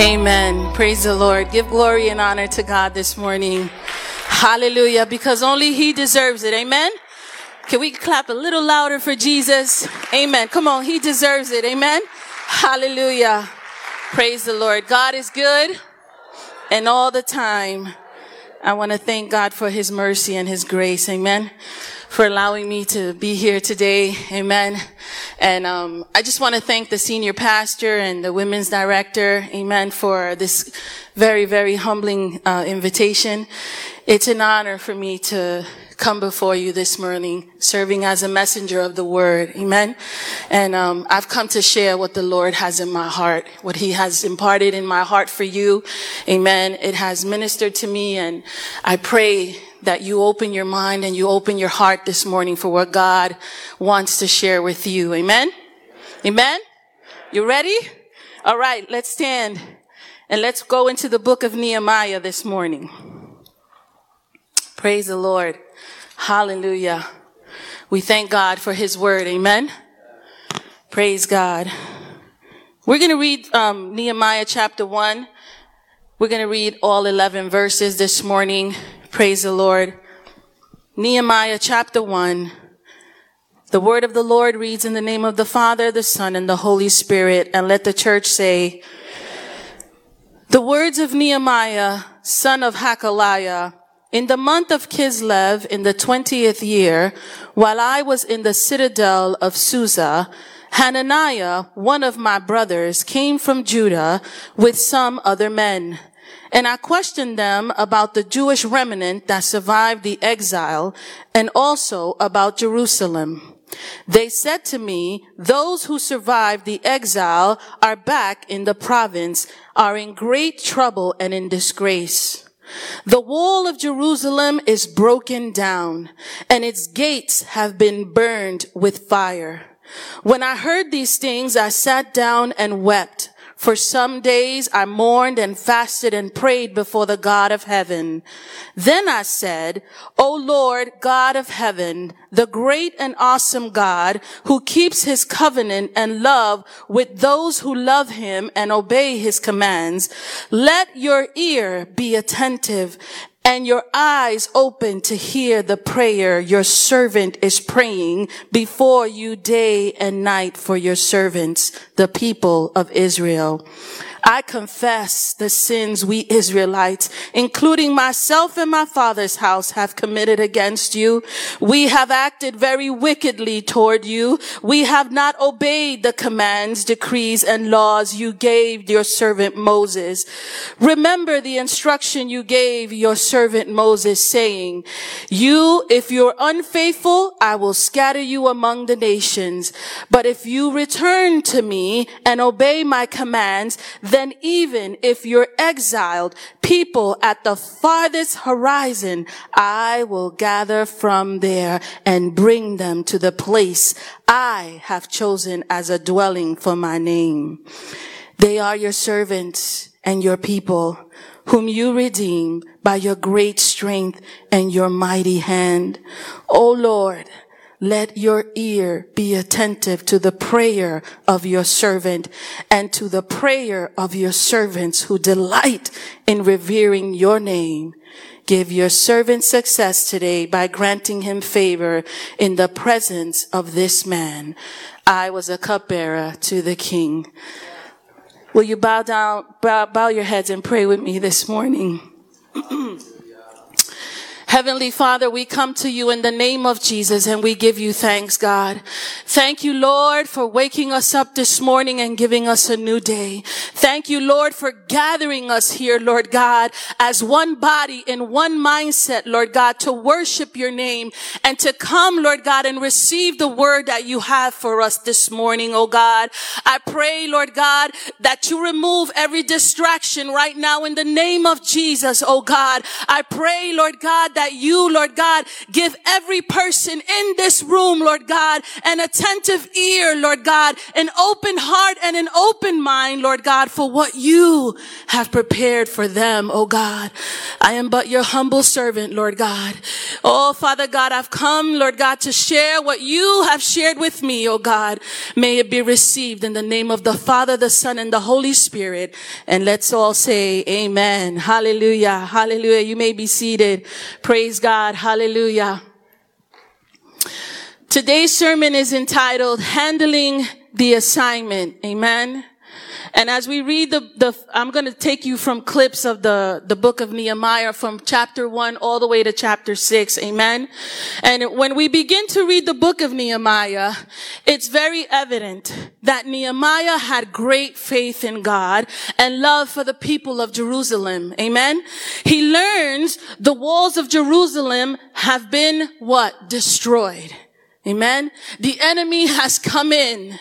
Amen. Praise the Lord. Give glory and honor to God this morning. Hallelujah. Because only He deserves it. Amen. Can we clap a little louder for Jesus? Amen. Come on. He deserves it. Amen. Hallelujah. Praise the Lord. God is good and all the time. I want to thank God for His mercy and His grace. Amen for allowing me to be here today. Amen. And um, I just want to thank the senior pastor and the women's director. Amen. For this very, very humbling uh, invitation. It's an honor for me to come before you this morning, serving as a messenger of the word. Amen. And um, I've come to share what the Lord has in my heart, what He has imparted in my heart for you. Amen. It has ministered to me, and I pray that you open your mind and you open your heart this morning for what God wants to share with you. Amen? Amen? You ready? All right, let's stand and let's go into the book of Nehemiah this morning. Praise the Lord. Hallelujah. We thank God for his word. Amen? Praise God. We're going to read um, Nehemiah chapter 1. We're going to read all 11 verses this morning. Praise the Lord. Nehemiah chapter 1. The word of the Lord reads in the name of the Father, the Son, and the Holy Spirit. And let the church say, The words of Nehemiah, son of Hakaliah, in the month of Kislev, in the twentieth year, while I was in the citadel of Susa, Hananiah, one of my brothers, came from Judah with some other men. And I questioned them about the Jewish remnant that survived the exile and also about Jerusalem. They said to me, those who survived the exile are back in the province, are in great trouble and in disgrace. The wall of Jerusalem is broken down and its gates have been burned with fire. When I heard these things, I sat down and wept. For some days I mourned and fasted and prayed before the God of heaven. Then I said, O Lord, God of heaven, the great and awesome God who keeps his covenant and love with those who love him and obey his commands, let your ear be attentive and your eyes open to hear the prayer your servant is praying before you day and night for your servants, the people of Israel. I confess the sins we Israelites, including myself and my father's house, have committed against you. We have acted very wickedly toward you. We have not obeyed the commands, decrees, and laws you gave your servant Moses. Remember the instruction you gave your servant Moses saying, you, if you're unfaithful, I will scatter you among the nations. But if you return to me and obey my commands, then even if you're exiled, people at the farthest horizon, I will gather from there and bring them to the place I have chosen as a dwelling for my name. They are your servants and your people whom you redeem by your great strength and your mighty hand. O Lord, let your ear be attentive to the prayer of your servant and to the prayer of your servants who delight in revering your name. Give your servant success today by granting him favor in the presence of this man. I was a cupbearer to the king. Will you bow down, bow, bow your heads and pray with me this morning? Heavenly Father, we come to you in the name of Jesus and we give you thanks, God. Thank you, Lord, for waking us up this morning and giving us a new day. Thank you, Lord, for gathering us here, Lord God, as one body in one mindset, Lord God, to worship your name and to come, Lord God, and receive the word that you have for us this morning, oh God. I pray, Lord God, that you remove every distraction right now in the name of Jesus, oh God. I pray, Lord God, that you, Lord God, give every person in this room, Lord God, an attentive ear, Lord God, an open heart and an open mind, Lord God, for what you have prepared for them, oh God. I am but your humble servant, Lord God. Oh, Father God, I've come, Lord God, to share what you have shared with me, oh God. May it be received in the name of the Father, the Son, and the Holy Spirit. And let's all say amen. Hallelujah. Hallelujah. You may be seated. Praise God. Hallelujah. Today's sermon is entitled Handling the Assignment. Amen. And as we read the, the I'm going to take you from clips of the, the book of Nehemiah from chapter one all the way to chapter six. Amen. And when we begin to read the book of Nehemiah, it's very evident that Nehemiah had great faith in God and love for the people of Jerusalem. Amen. He learns the walls of Jerusalem have been what? Destroyed. Amen. The enemy has come in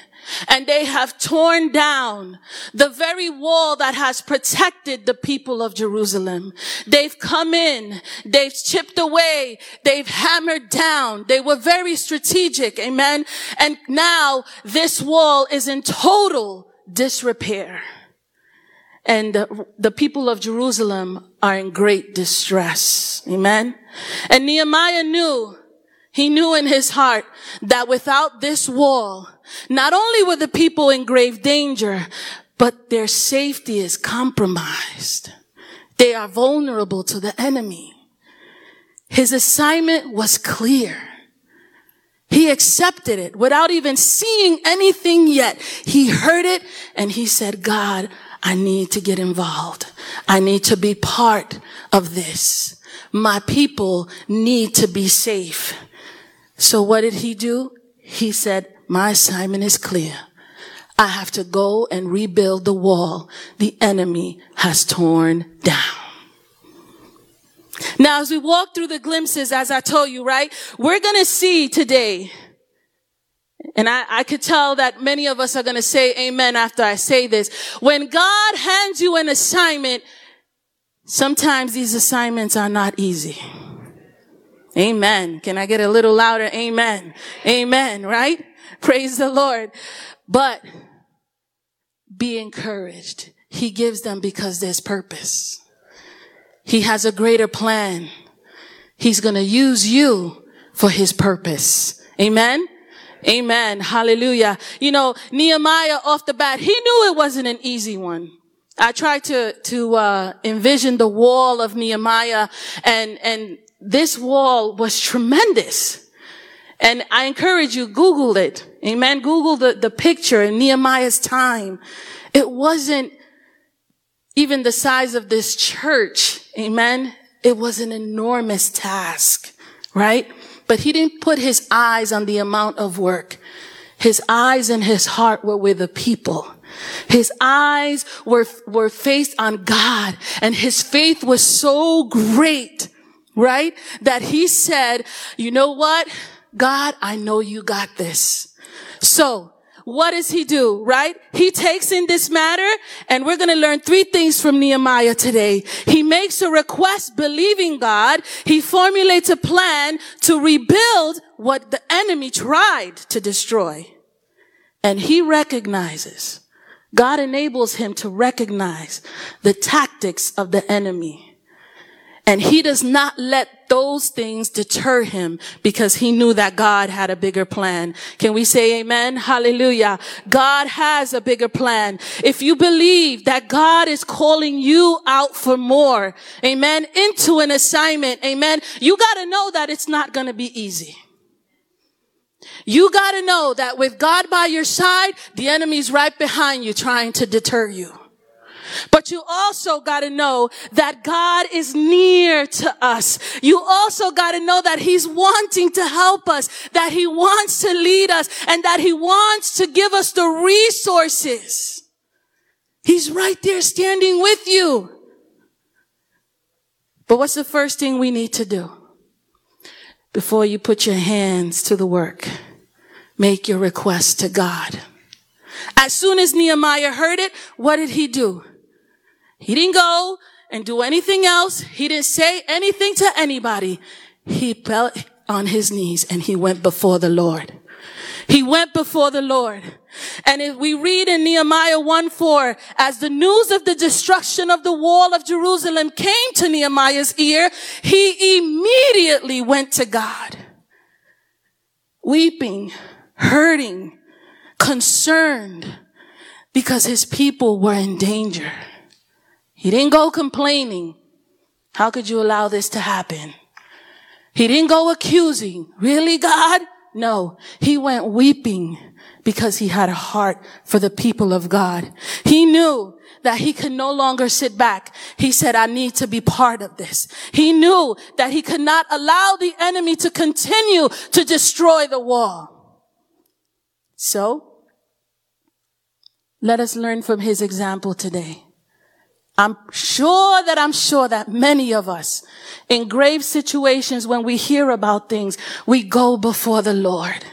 and they have torn down the very wall that has protected the people of Jerusalem. They've come in, they've chipped away, they've hammered down. They were very strategic, amen. And now this wall is in total disrepair. And the, people of Jerusalem are in great distress. Amen. And Nehemiah knew he knew in his heart that without this wall, not only were the people in grave danger, but their safety is compromised. They are vulnerable to the enemy. His assignment was clear. He accepted it without even seeing anything yet. He heard it and he said, God, I need to get involved. I need to be part of this. My people need to be safe. So what did he do? He said, my assignment is clear. I have to go and rebuild the wall the enemy has torn down. Now, as we walk through the glimpses, as I told you, right, we're going to see today, and I, I could tell that many of us are going to say amen after I say this. When God hands you an assignment, sometimes these assignments are not easy. Amen. Can I get a little louder? Amen. Amen. Right? Praise the Lord. But be encouraged. He gives them because there's purpose. He has a greater plan. He's going to use you for his purpose. Amen. Amen. Hallelujah. You know, Nehemiah off the bat, he knew it wasn't an easy one. I tried to, to, uh, envision the wall of Nehemiah and, and this wall was tremendous. And I encourage you, Google it. Amen. Google the, the picture in Nehemiah's time. It wasn't even the size of this church. Amen. It was an enormous task, right? But he didn't put his eyes on the amount of work. His eyes and his heart were with the people. His eyes were, were faced on God and his faith was so great right? That he said, you know what? God, I know you got this. So what does he do, right? He takes in this matter and we're going to learn three things from Nehemiah today. He makes a request believing God. He formulates a plan to rebuild what the enemy tried to destroy. And he recognizes, God enables him to recognize the tactics of the enemy. And he does not let those things deter him because he knew that God had a bigger plan. Can we say amen? Hallelujah. God has a bigger plan. If you believe that God is calling you out for more, amen, into an assignment, amen, you gotta know that it's not gonna be easy. You gotta know that with God by your side, the enemy's right behind you trying to deter you. But you also got to know that God is near to us. You also got to know that he's wanting to help us, that he wants to lead us and that he wants to give us the resources. He's right there standing with you. But what's the first thing we need to do? Before you put your hands to the work, make your request to God. As soon as Nehemiah heard it, what did he do? He didn't go and do anything else. He didn't say anything to anybody. He fell on his knees and he went before the Lord. He went before the Lord. And if we read in Nehemiah 1 4, as the news of the destruction of the wall of Jerusalem came to Nehemiah's ear, he immediately went to God, weeping, hurting, concerned because his people were in danger. He didn't go complaining. How could you allow this to happen? He didn't go accusing. Really, God? No, he went weeping because he had a heart for the people of God. He knew that he could no longer sit back. He said, I need to be part of this. He knew that he could not allow the enemy to continue to destroy the wall. So, let us learn from his example today. I'm sure that I'm sure that many of us in grave situations when we hear about things, we go before the Lord.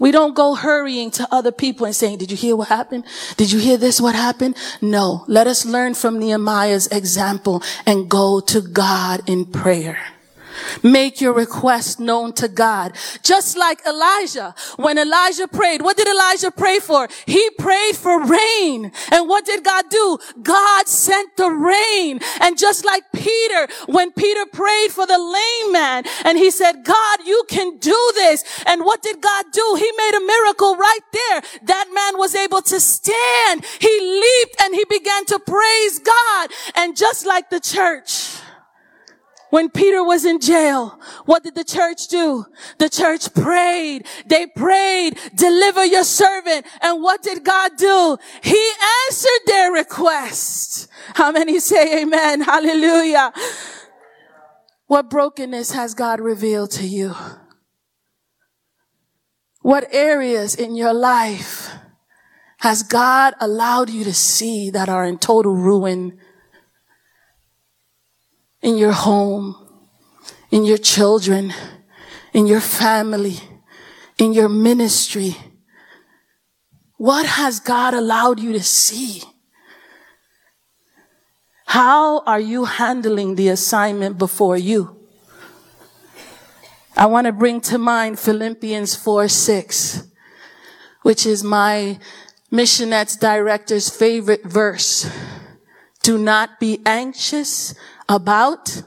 We don't go hurrying to other people and saying, did you hear what happened? Did you hear this? What happened? No. Let us learn from Nehemiah's example and go to God in prayer. Make your request known to God. Just like Elijah. When Elijah prayed, what did Elijah pray for? He prayed for rain. And what did God do? God sent the rain. And just like Peter, when Peter prayed for the lame man and he said, God, you can do this. And what did God do? He made a miracle right there. That man was able to stand. He leaped and he began to praise God. And just like the church, when Peter was in jail, what did the church do? The church prayed. They prayed, deliver your servant. And what did God do? He answered their request. How many say amen? Hallelujah. What brokenness has God revealed to you? What areas in your life has God allowed you to see that are in total ruin? In your home, in your children, in your family, in your ministry? What has God allowed you to see? How are you handling the assignment before you? I want to bring to mind Philippians 4 6, which is my missionettes director's favorite verse. Do not be anxious about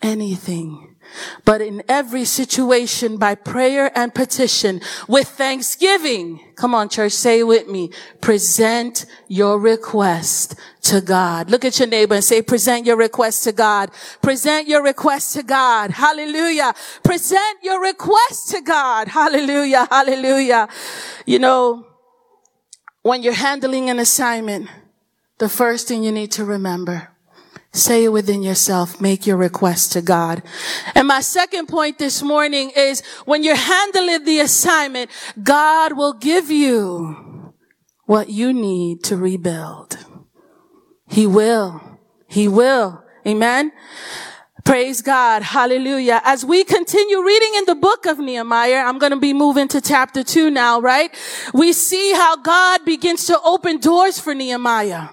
anything. But in every situation, by prayer and petition, with thanksgiving, come on church, say it with me, present your request to God. Look at your neighbor and say, present your request to God. Present your request to God. Hallelujah. Present your request to God. Hallelujah. Hallelujah. You know, when you're handling an assignment, the first thing you need to remember Say it within yourself. Make your request to God. And my second point this morning is when you're handling the assignment, God will give you what you need to rebuild. He will. He will. Amen. Praise God. Hallelujah. As we continue reading in the book of Nehemiah, I'm going to be moving to chapter two now, right? We see how God begins to open doors for Nehemiah.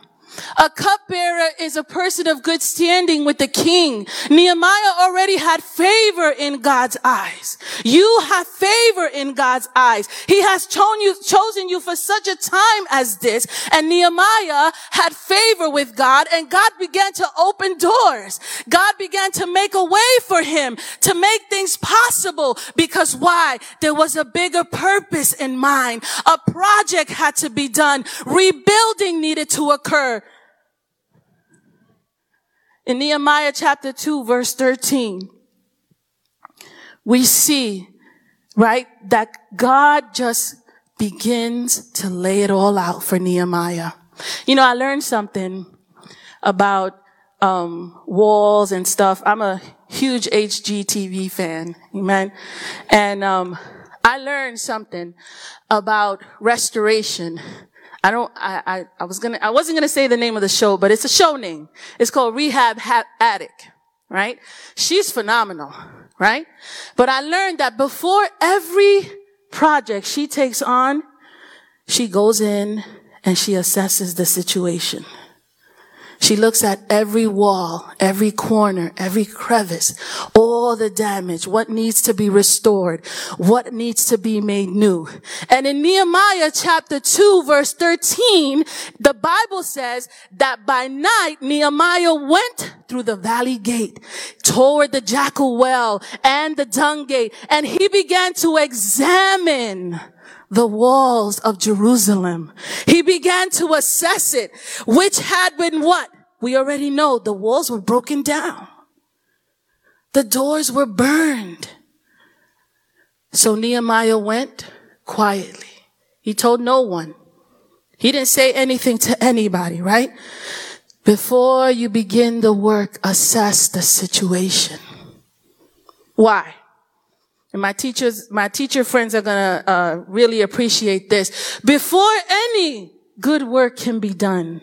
A cupbearer is a person of good standing with the king. Nehemiah already had favor in God's eyes. You have favor in God's eyes. He has chosen you, chosen you for such a time as this. And Nehemiah had favor with God and God began to open doors. God began to make a way for him to make things possible because why? There was a bigger purpose in mind. A project had to be done. Rebuilding needed to occur. In Nehemiah chapter 2 verse 13, we see, right, that God just begins to lay it all out for Nehemiah. You know, I learned something about um, walls and stuff. I'm a huge HGTV fan, amen. And um, I learned something about restoration I don't, I, I, I was gonna, I wasn't gonna say the name of the show, but it's a show name. It's called Rehab ha- Addict, right? She's phenomenal, right? But I learned that before every project she takes on, she goes in and she assesses the situation. She looks at every wall, every corner, every crevice, all the damage, what needs to be restored, what needs to be made new. And in Nehemiah chapter 2 verse 13, the Bible says that by night Nehemiah went through the valley gate toward the jackal well and the dung gate and he began to examine the walls of Jerusalem. He began to assess it, which had been what? We already know the walls were broken down. The doors were burned. So Nehemiah went quietly. He told no one. He didn't say anything to anybody, right? Before you begin the work, assess the situation. Why? And my teachers, my teacher friends are to uh, really appreciate this. Before any good work can be done,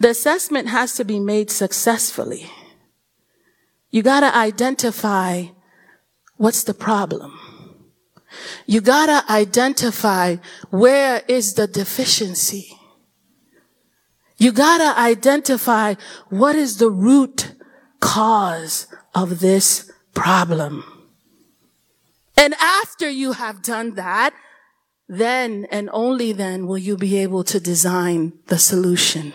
the assessment has to be made successfully. You got to identify what's the problem. You got to identify where is the deficiency. You got to identify what is the root cause of this problem. And after you have done that, then and only then will you be able to design the solution.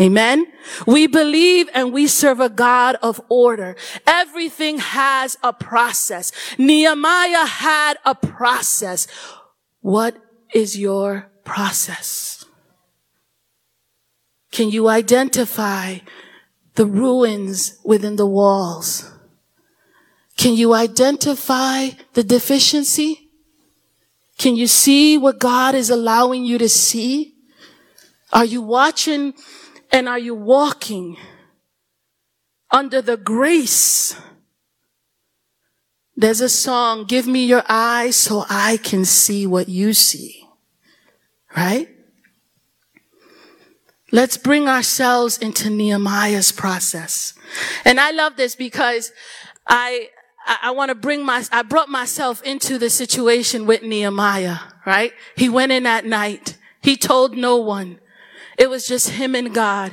Amen. We believe and we serve a God of order. Everything has a process. Nehemiah had a process. What is your process? Can you identify the ruins within the walls? Can you identify the deficiency? Can you see what God is allowing you to see? Are you watching and are you walking under the grace? There's a song, give me your eyes so I can see what you see. Right? Let's bring ourselves into Nehemiah's process. And I love this because I, I, want to bring my, I brought myself into the situation with Nehemiah, right? He went in at night. He told no one. It was just him and God.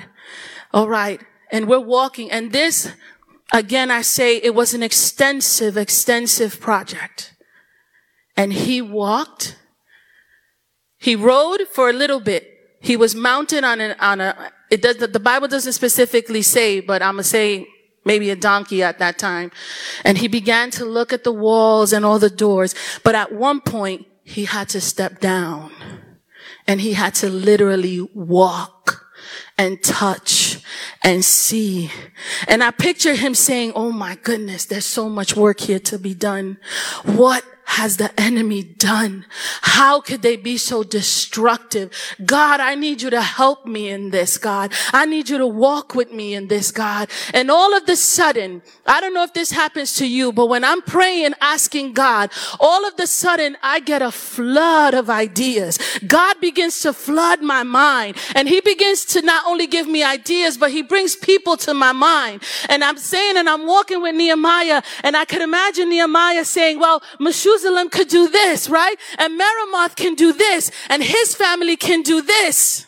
All right. And we're walking. And this, again, I say it was an extensive, extensive project. And he walked. He rode for a little bit. He was mounted on an, on a, it does, the Bible doesn't specifically say, but I'm going to say maybe a donkey at that time. And he began to look at the walls and all the doors. But at one point, he had to step down and he had to literally walk and touch and see. And I picture him saying, Oh my goodness, there's so much work here to be done. What has the enemy done? How could they be so destructive? God, I need you to help me in this, God. I need you to walk with me in this, God. And all of the sudden, I don't know if this happens to you, but when I'm praying, asking God, all of the sudden I get a flood of ideas. God begins to flood my mind and he begins to not only give me ideas, but he brings people to my mind. And I'm saying, and I'm walking with Nehemiah and I could imagine Nehemiah saying, well, Meshuzzah Jerusalem could do this, right? And Meremoth can do this, and his family can do this.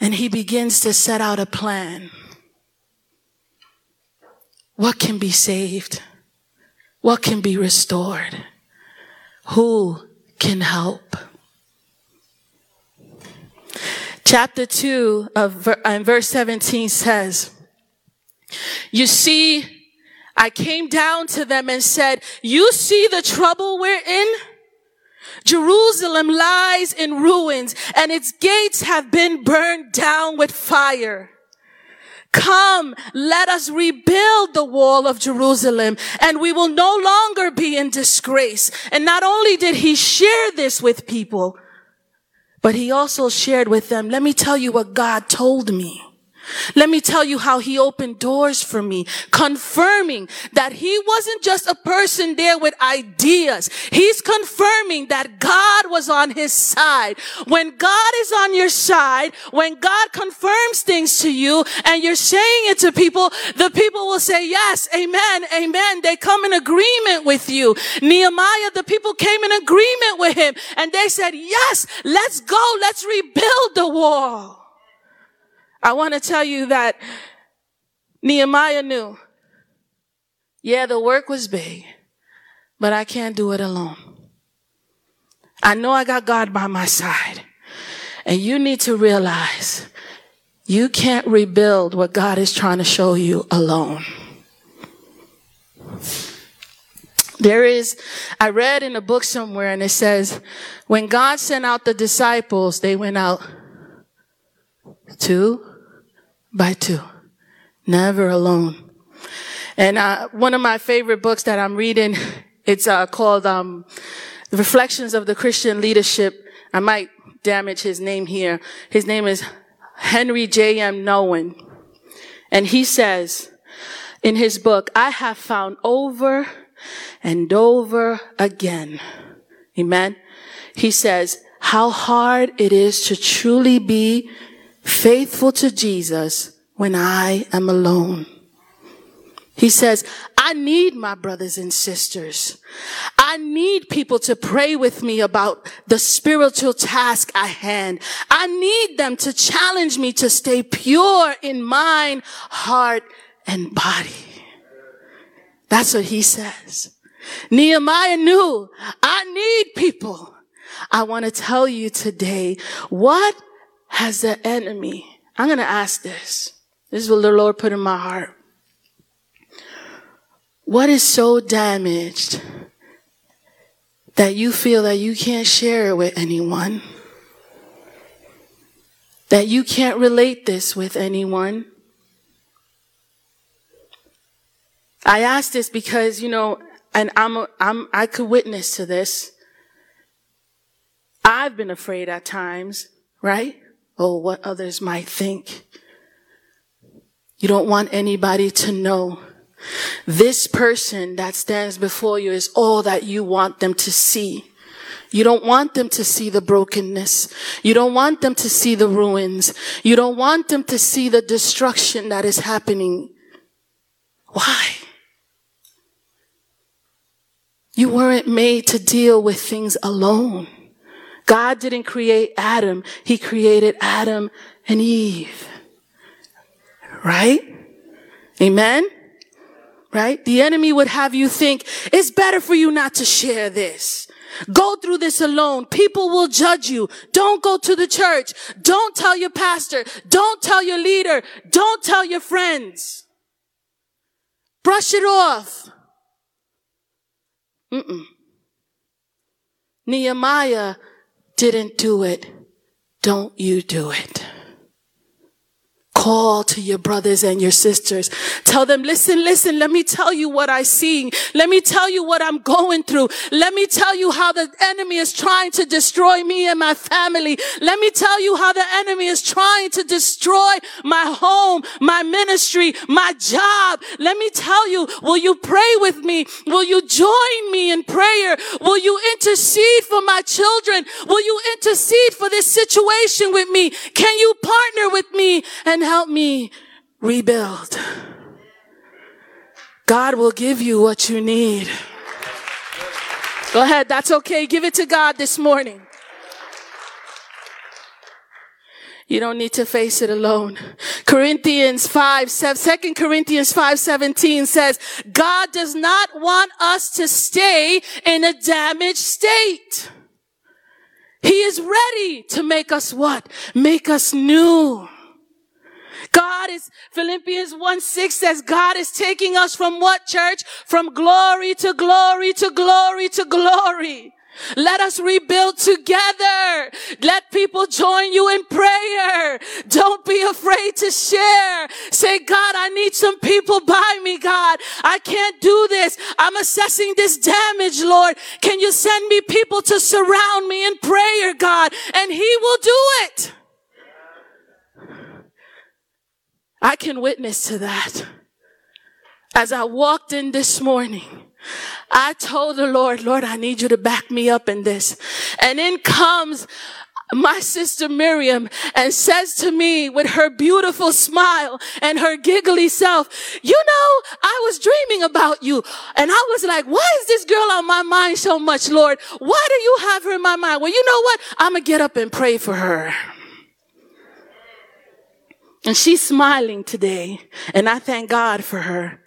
And he begins to set out a plan. What can be saved? What can be restored? Who can help? Chapter 2 of verse 17 says, You see, I came down to them and said, you see the trouble we're in? Jerusalem lies in ruins and its gates have been burned down with fire. Come, let us rebuild the wall of Jerusalem and we will no longer be in disgrace. And not only did he share this with people, but he also shared with them, let me tell you what God told me. Let me tell you how he opened doors for me, confirming that he wasn't just a person there with ideas. He's confirming that God was on his side. When God is on your side, when God confirms things to you and you're saying it to people, the people will say, yes, amen, amen. They come in agreement with you. Nehemiah, the people came in agreement with him and they said, yes, let's go. Let's rebuild the wall. I want to tell you that Nehemiah knew, yeah, the work was big, but I can't do it alone. I know I got God by my side. And you need to realize you can't rebuild what God is trying to show you alone. There is, I read in a book somewhere and it says, when God sent out the disciples, they went out two by two, never alone. And uh, one of my favorite books that I'm reading, it's uh, called um, Reflections of the Christian Leadership." I might damage his name here. His name is Henri J. M. Nouwen, and he says in his book, "I have found over and over again." Amen. He says how hard it is to truly be faithful to Jesus when I am alone. He says, I need my brothers and sisters. I need people to pray with me about the spiritual task I hand. I need them to challenge me to stay pure in mind, heart, and body. That's what he says. Nehemiah knew I need people. I want to tell you today, what has the enemy? I'm going to ask this. This is what the Lord put in my heart. What is so damaged that you feel that you can't share it with anyone? That you can't relate this with anyone? I ask this because, you know, and I'm, a, I'm, I could witness to this. I've been afraid at times, right? Oh, what others might think. You don't want anybody to know this person that stands before you is all that you want them to see. You don't want them to see the brokenness. You don't want them to see the ruins. You don't want them to see the destruction that is happening. Why? You weren't made to deal with things alone. God didn't create Adam. He created Adam and Eve. Right? Amen? right? The enemy would have you think it's better for you not to share this. Go through this alone. People will judge you. Don't go to the church. Don't tell your pastor. Don't tell your leader. Don't tell your friends. Brush it off. Mm-mm. Nehemiah didn't do it. Don't you do it. Call to your brothers and your sisters. Tell them, listen, listen, let me tell you what I see. Let me tell you what I'm going through. Let me tell you how the enemy is trying to destroy me and my family. Let me tell you how the enemy is trying to destroy my home, my ministry, my job. Let me tell you, will you pray with me? Will you join me in prayer? Will you intercede for my children? Will you intercede for this situation with me? Can you partner with me and help me rebuild. God will give you what you need. Go ahead. That's okay. Give it to God this morning. You don't need to face it alone. Corinthians 5, 2 Corinthians 5, 17 says, God does not want us to stay in a damaged state. He is ready to make us what? Make us new. God is, Philippians 1 6 says, God is taking us from what church? From glory to glory to glory to glory. Let us rebuild together. Let people join you in prayer. Don't be afraid to share. Say, God, I need some people by me, God. I can't do this. I'm assessing this damage, Lord. Can you send me people to surround me in prayer, God? And He will do it. I can witness to that. As I walked in this morning, I told the Lord, Lord, I need you to back me up in this. And in comes my sister Miriam and says to me with her beautiful smile and her giggly self, you know, I was dreaming about you. And I was like, why is this girl on my mind so much, Lord? Why do you have her in my mind? Well, you know what? I'm going to get up and pray for her. And she's smiling today. And I thank God for her.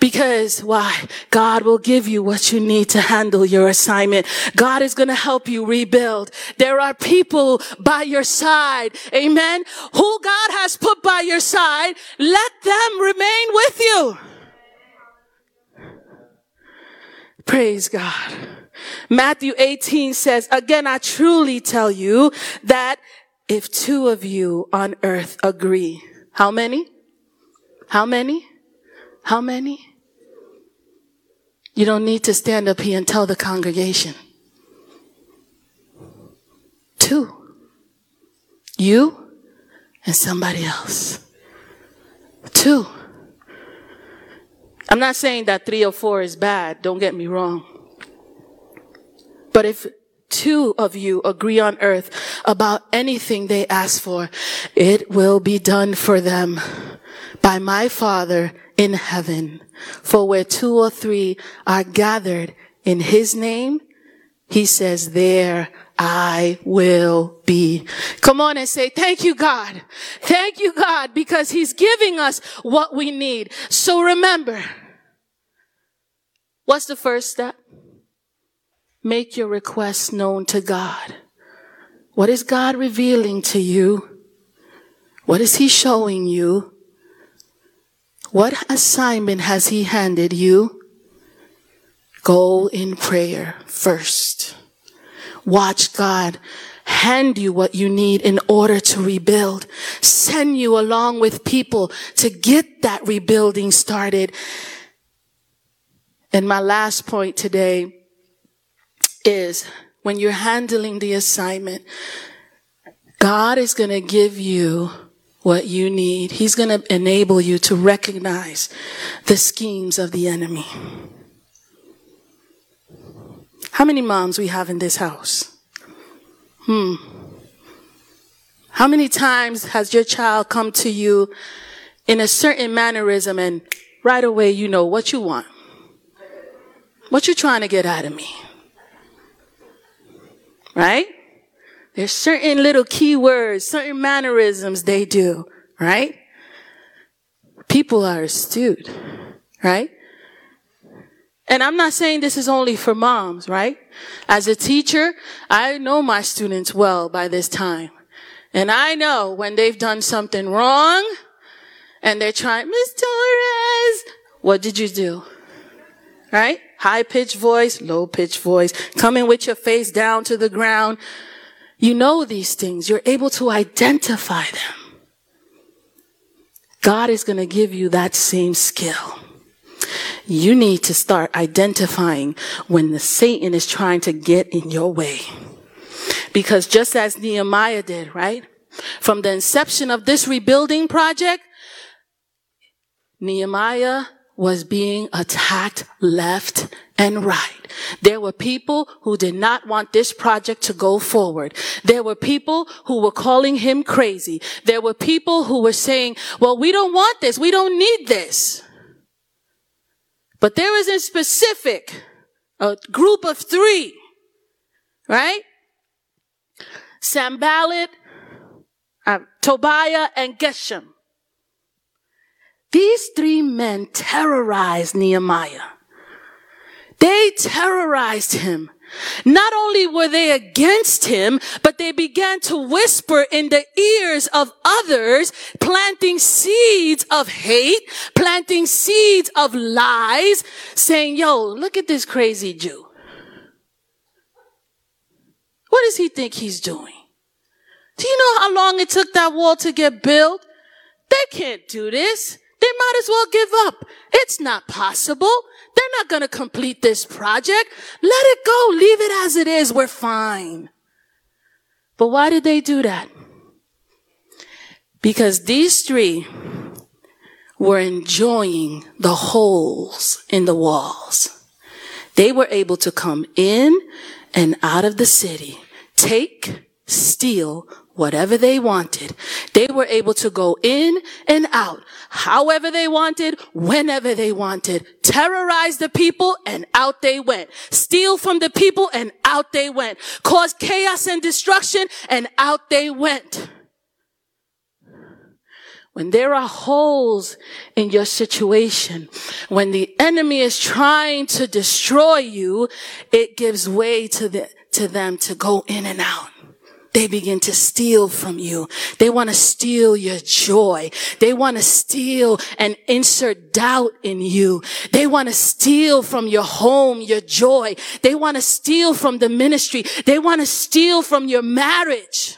Because why? God will give you what you need to handle your assignment. God is going to help you rebuild. There are people by your side. Amen. Who God has put by your side. Let them remain with you. Praise God. Matthew 18 says, again, I truly tell you that if two of you on earth agree, how many? How many? How many? You don't need to stand up here and tell the congregation. Two. You and somebody else. Two. I'm not saying that three or four is bad. Don't get me wrong. But if two of you agree on earth about anything they ask for, it will be done for them by my Father in heaven. For where two or three are gathered in his name, he says, there I will be. Come on and say, thank you, God. Thank you, God, because he's giving us what we need. So remember, what's the first step? Make your requests known to God. What is God revealing to you? What is he showing you? What assignment has he handed you? Go in prayer first. Watch God hand you what you need in order to rebuild. Send you along with people to get that rebuilding started. And my last point today is when you're handling the assignment, God is going to give you what you need. He's going to enable you to recognize the schemes of the enemy. How many moms we have in this house? Hmm. How many times has your child come to you in a certain mannerism and right away you know what you want? What you trying to get out of me? Right? There's certain little keywords, certain mannerisms they do, right? People are astute, right? And I'm not saying this is only for moms, right? As a teacher, I know my students well by this time. And I know when they've done something wrong and they're trying, Miss Torres, what did you do? Right? High pitched voice, low pitched voice, coming with your face down to the ground. You know these things. You're able to identify them. God is going to give you that same skill. You need to start identifying when the Satan is trying to get in your way. Because just as Nehemiah did, right? From the inception of this rebuilding project, Nehemiah was being attacked left and right. There were people who did not want this project to go forward. There were people who were calling him crazy. There were people who were saying, well, we don't want this. We don't need this. But there is a specific, a group of three, right? Sanballat, uh, Tobiah, and Geshem. These three men terrorized Nehemiah. They terrorized him. Not only were they against him, but they began to whisper in the ears of others, planting seeds of hate, planting seeds of lies, saying, yo, look at this crazy Jew. What does he think he's doing? Do you know how long it took that wall to get built? They can't do this. They might as well give up. It's not possible. They're not going to complete this project. Let it go. Leave it as it is. We're fine. But why did they do that? Because these three were enjoying the holes in the walls. They were able to come in and out of the city, take, steal, whatever they wanted. They were able to go in and out, however they wanted, whenever they wanted, terrorize the people and out they went, steal from the people and out they went, cause chaos and destruction and out they went. when there are holes in your situation, when the enemy is trying to destroy you, it gives way to the, to them to go in and out. They begin to steal from you. They want to steal your joy. They want to steal and insert doubt in you. They want to steal from your home, your joy. They want to steal from the ministry. They want to steal from your marriage.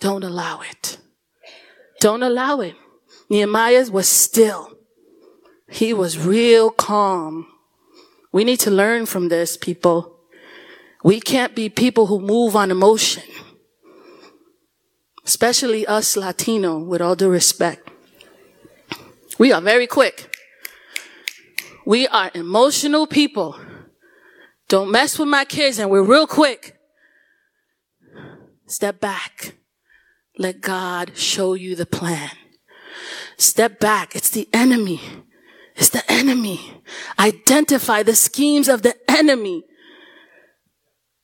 Don't allow it. Don't allow it. Nehemiah was still. He was real calm. We need to learn from this, people. We can't be people who move on emotion. Especially us Latino, with all due respect. We are very quick. We are emotional people. Don't mess with my kids and we're real quick. Step back. Let God show you the plan. Step back. It's the enemy. It's the enemy. Identify the schemes of the enemy.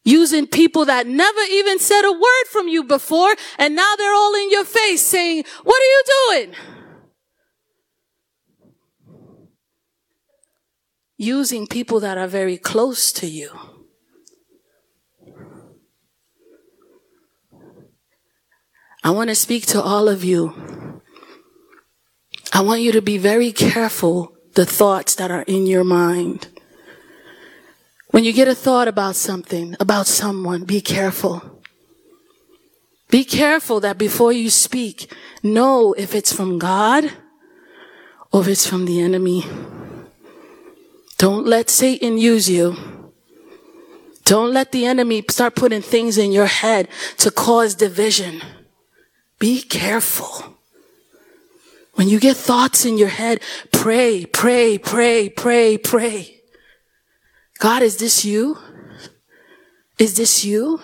Using people that never even said a word from you before, and now they're all in your face saying, what are you doing? Using people that are very close to you. I want to speak to all of you. I want you to be very careful the thoughts that are in your mind. When you get a thought about something, about someone, be careful. Be careful that before you speak, know if it's from God or if it's from the enemy. Don't let Satan use you. Don't let the enemy start putting things in your head to cause division. Be careful. When you get thoughts in your head, pray, pray, pray, pray, pray. God, is this you? Is this you?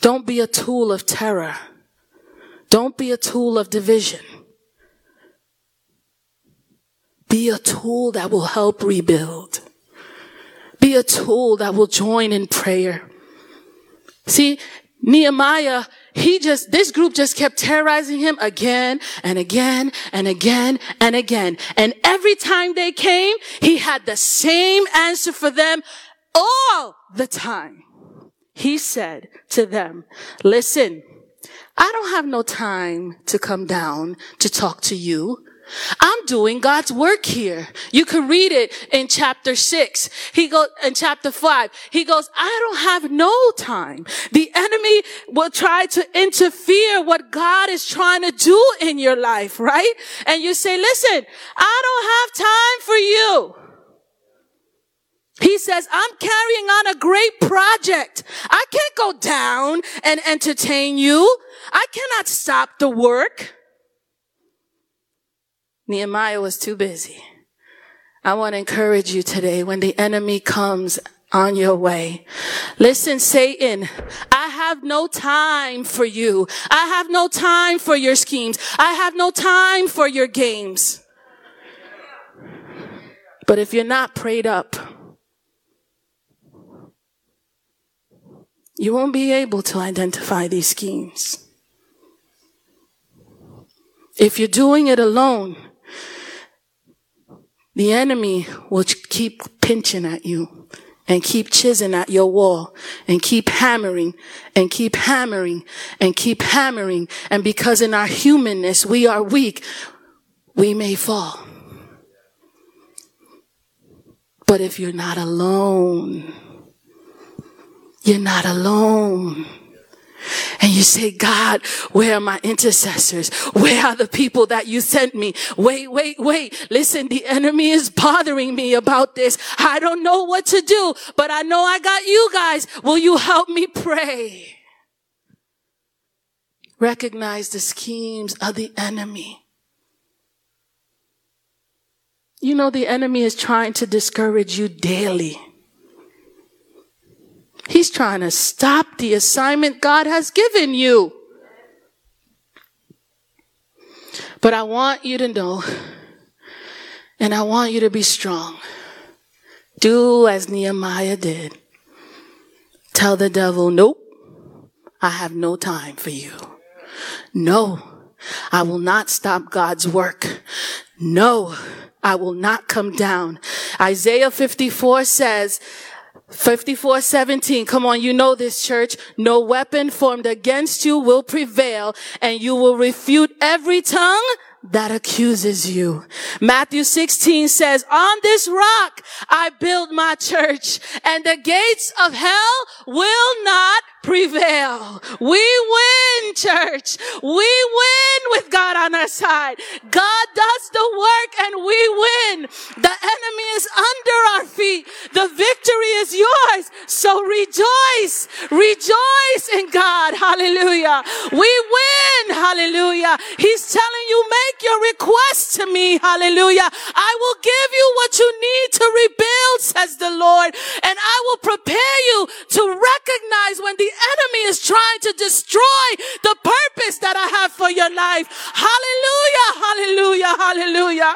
Don't be a tool of terror. Don't be a tool of division. Be a tool that will help rebuild. Be a tool that will join in prayer. See, Nehemiah he just, this group just kept terrorizing him again and again and again and again. And every time they came, he had the same answer for them all the time. He said to them, listen, I don't have no time to come down to talk to you. I'm doing God's work here. You can read it in chapter six. He goes, in chapter five, he goes, I don't have no time. The enemy will try to interfere what God is trying to do in your life, right? And you say, listen, I don't have time for you. He says, I'm carrying on a great project. I can't go down and entertain you. I cannot stop the work. Nehemiah was too busy. I want to encourage you today when the enemy comes on your way. Listen, Satan, I have no time for you. I have no time for your schemes. I have no time for your games. But if you're not prayed up, you won't be able to identify these schemes. If you're doing it alone, the enemy will keep pinching at you and keep chiseling at your wall and keep hammering and keep hammering and keep hammering. And because in our humanness we are weak, we may fall. But if you're not alone, you're not alone. And you say, God, where are my intercessors? Where are the people that you sent me? Wait, wait, wait. Listen, the enemy is bothering me about this. I don't know what to do, but I know I got you guys. Will you help me pray? Recognize the schemes of the enemy. You know, the enemy is trying to discourage you daily. He's trying to stop the assignment God has given you. But I want you to know, and I want you to be strong. Do as Nehemiah did. Tell the devil, nope, I have no time for you. No, I will not stop God's work. No, I will not come down. Isaiah 54 says, 54 17. Come on, you know this church. No weapon formed against you will prevail and you will refute every tongue that accuses you. Matthew 16 says, on this rock I build my church and the gates of hell will not prevail. We win, church. We win with God on our side. God does the work and we win. The enemy is under our feet. The victory is yours. So rejoice. Rejoice in God. Hallelujah. We win. Hallelujah. He's telling you, make your request to me. Hallelujah. I will give you what you need to rebuild, says the Lord. And I will prepare you to recognize when the enemy is trying to destroy the purpose that I have for your life. Hallelujah, hallelujah, hallelujah.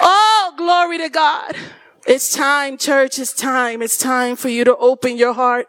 Oh, glory to God. It's time, church. It's time. It's time for you to open your heart.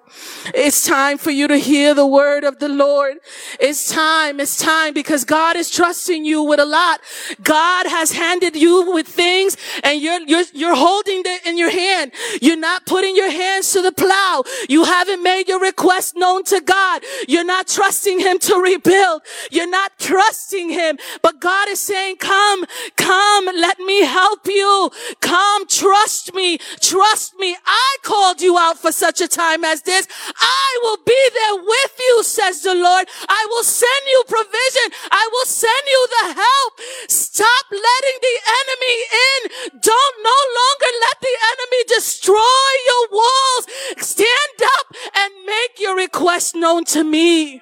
It's time for you to hear the word of the Lord. It's time. It's time because God is trusting you with a lot. God has handed you with things and you're, you're, you're holding it in your hand. You're not putting your hands to the plow. You haven't made your request known to God. You're not trusting him to rebuild. You're not trusting him, but God is saying, come, come, let me help you. Come, trust Trust me. Trust me. I called you out for such a time as this. I will be there with you, says the Lord. I will send you provision. I will send you the help. Stop letting the enemy in. Don't no longer let the enemy destroy your walls. Stand up and make your request known to me.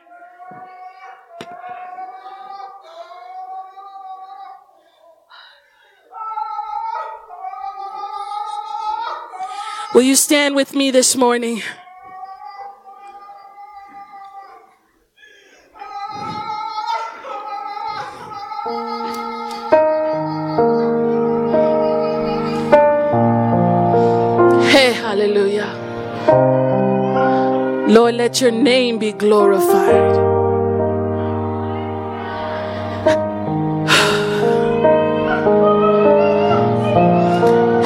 Will you stand with me this morning? Hey, hallelujah. Lord, let your name be glorified.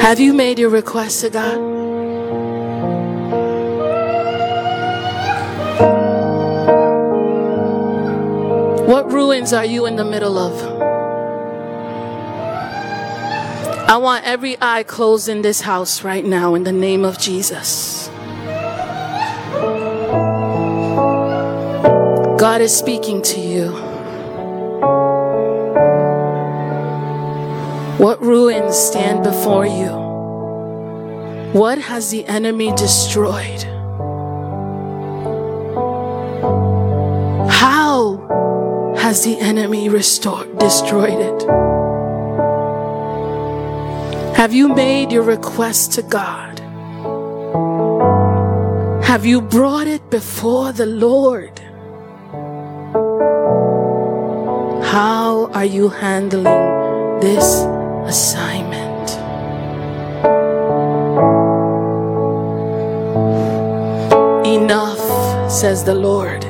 Have you made your request to God? What ruins are you in the middle of? I want every eye closed in this house right now in the name of Jesus. God is speaking to you. What ruins stand before you? What has the enemy destroyed? Has the enemy restored, destroyed it? Have you made your request to God? Have you brought it before the Lord? How are you handling this assignment? Enough, says the Lord.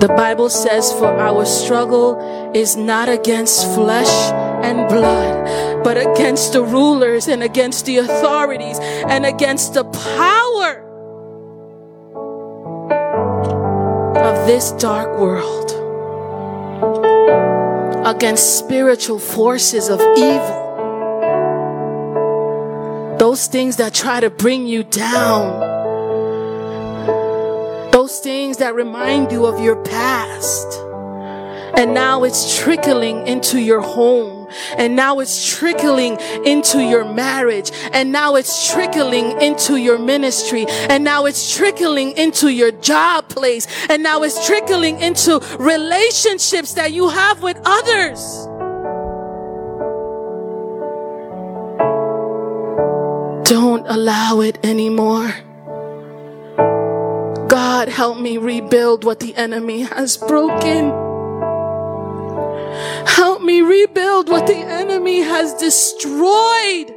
The Bible says, For our struggle is not against flesh and blood, but against the rulers and against the authorities and against the power of this dark world, against spiritual forces of evil. Those things that try to bring you down things that remind you of your past. And now it's trickling into your home. And now it's trickling into your marriage. And now it's trickling into your ministry. And now it's trickling into your job place. And now it's trickling into relationships that you have with others. Don't allow it anymore. God, help me rebuild what the enemy has broken. Help me rebuild what the enemy has destroyed.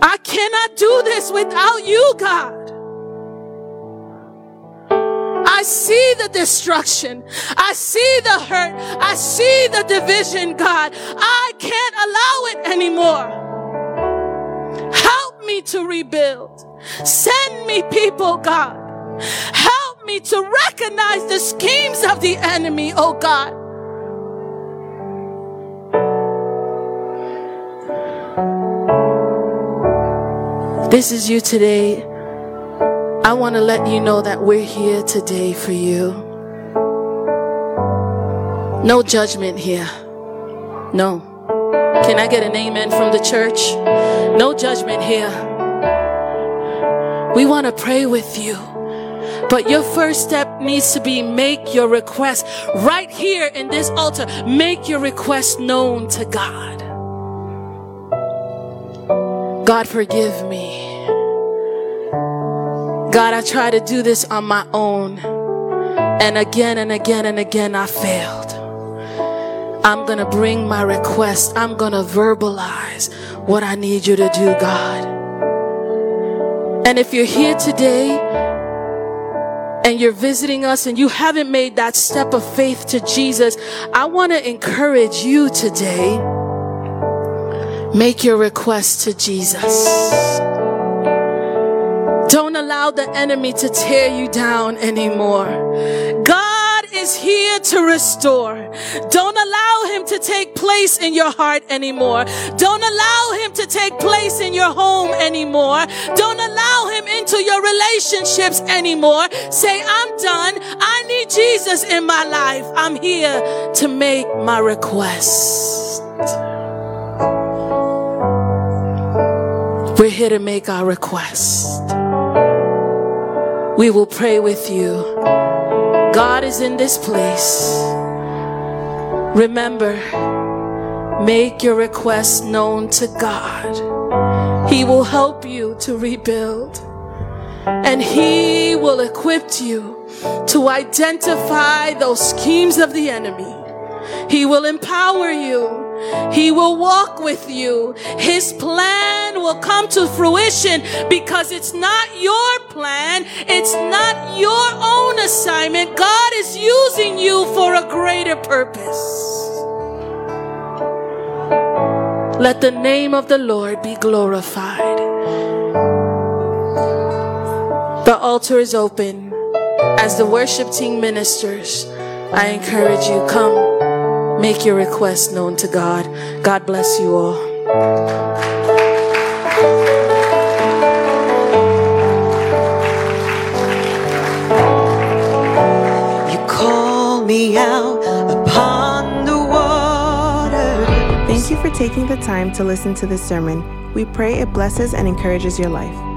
I cannot do this without you, God. I see the destruction. I see the hurt. I see the division, God. I can't allow it anymore. Help me to rebuild. Send me people, God. Help me to recognize the schemes of the enemy, oh God. This is you today. I want to let you know that we're here today for you. No judgment here. No. Can I get an amen from the church? No judgment here. We want to pray with you. But your first step needs to be make your request right here in this altar. Make your request known to God. God, forgive me. God, I tried to do this on my own. And again and again and again, I failed. I'm going to bring my request. I'm going to verbalize what I need you to do, God. And if you're here today and you're visiting us and you haven't made that step of faith to Jesus, I want to encourage you today. Make your request to Jesus. Don't allow the enemy to tear you down anymore. God is here to restore. Don't allow him to take place in your heart anymore. Don't allow him to take place in your home anymore. Don't allow him into your relationships anymore. Say, I'm done. I need Jesus in my life. I'm here to make my request. We're here to make our request. We will pray with you. God is in this place. Remember, make your request known to God. He will help you to rebuild. And He will equip you to identify those schemes of the enemy. He will empower you he will walk with you. His plan will come to fruition because it's not your plan. It's not your own assignment. God is using you for a greater purpose. Let the name of the Lord be glorified. The altar is open. As the worship team ministers, I encourage you, come. Make your request known to God. God bless you all. You call me out upon the water. Thank you for taking the time to listen to this sermon. We pray it blesses and encourages your life.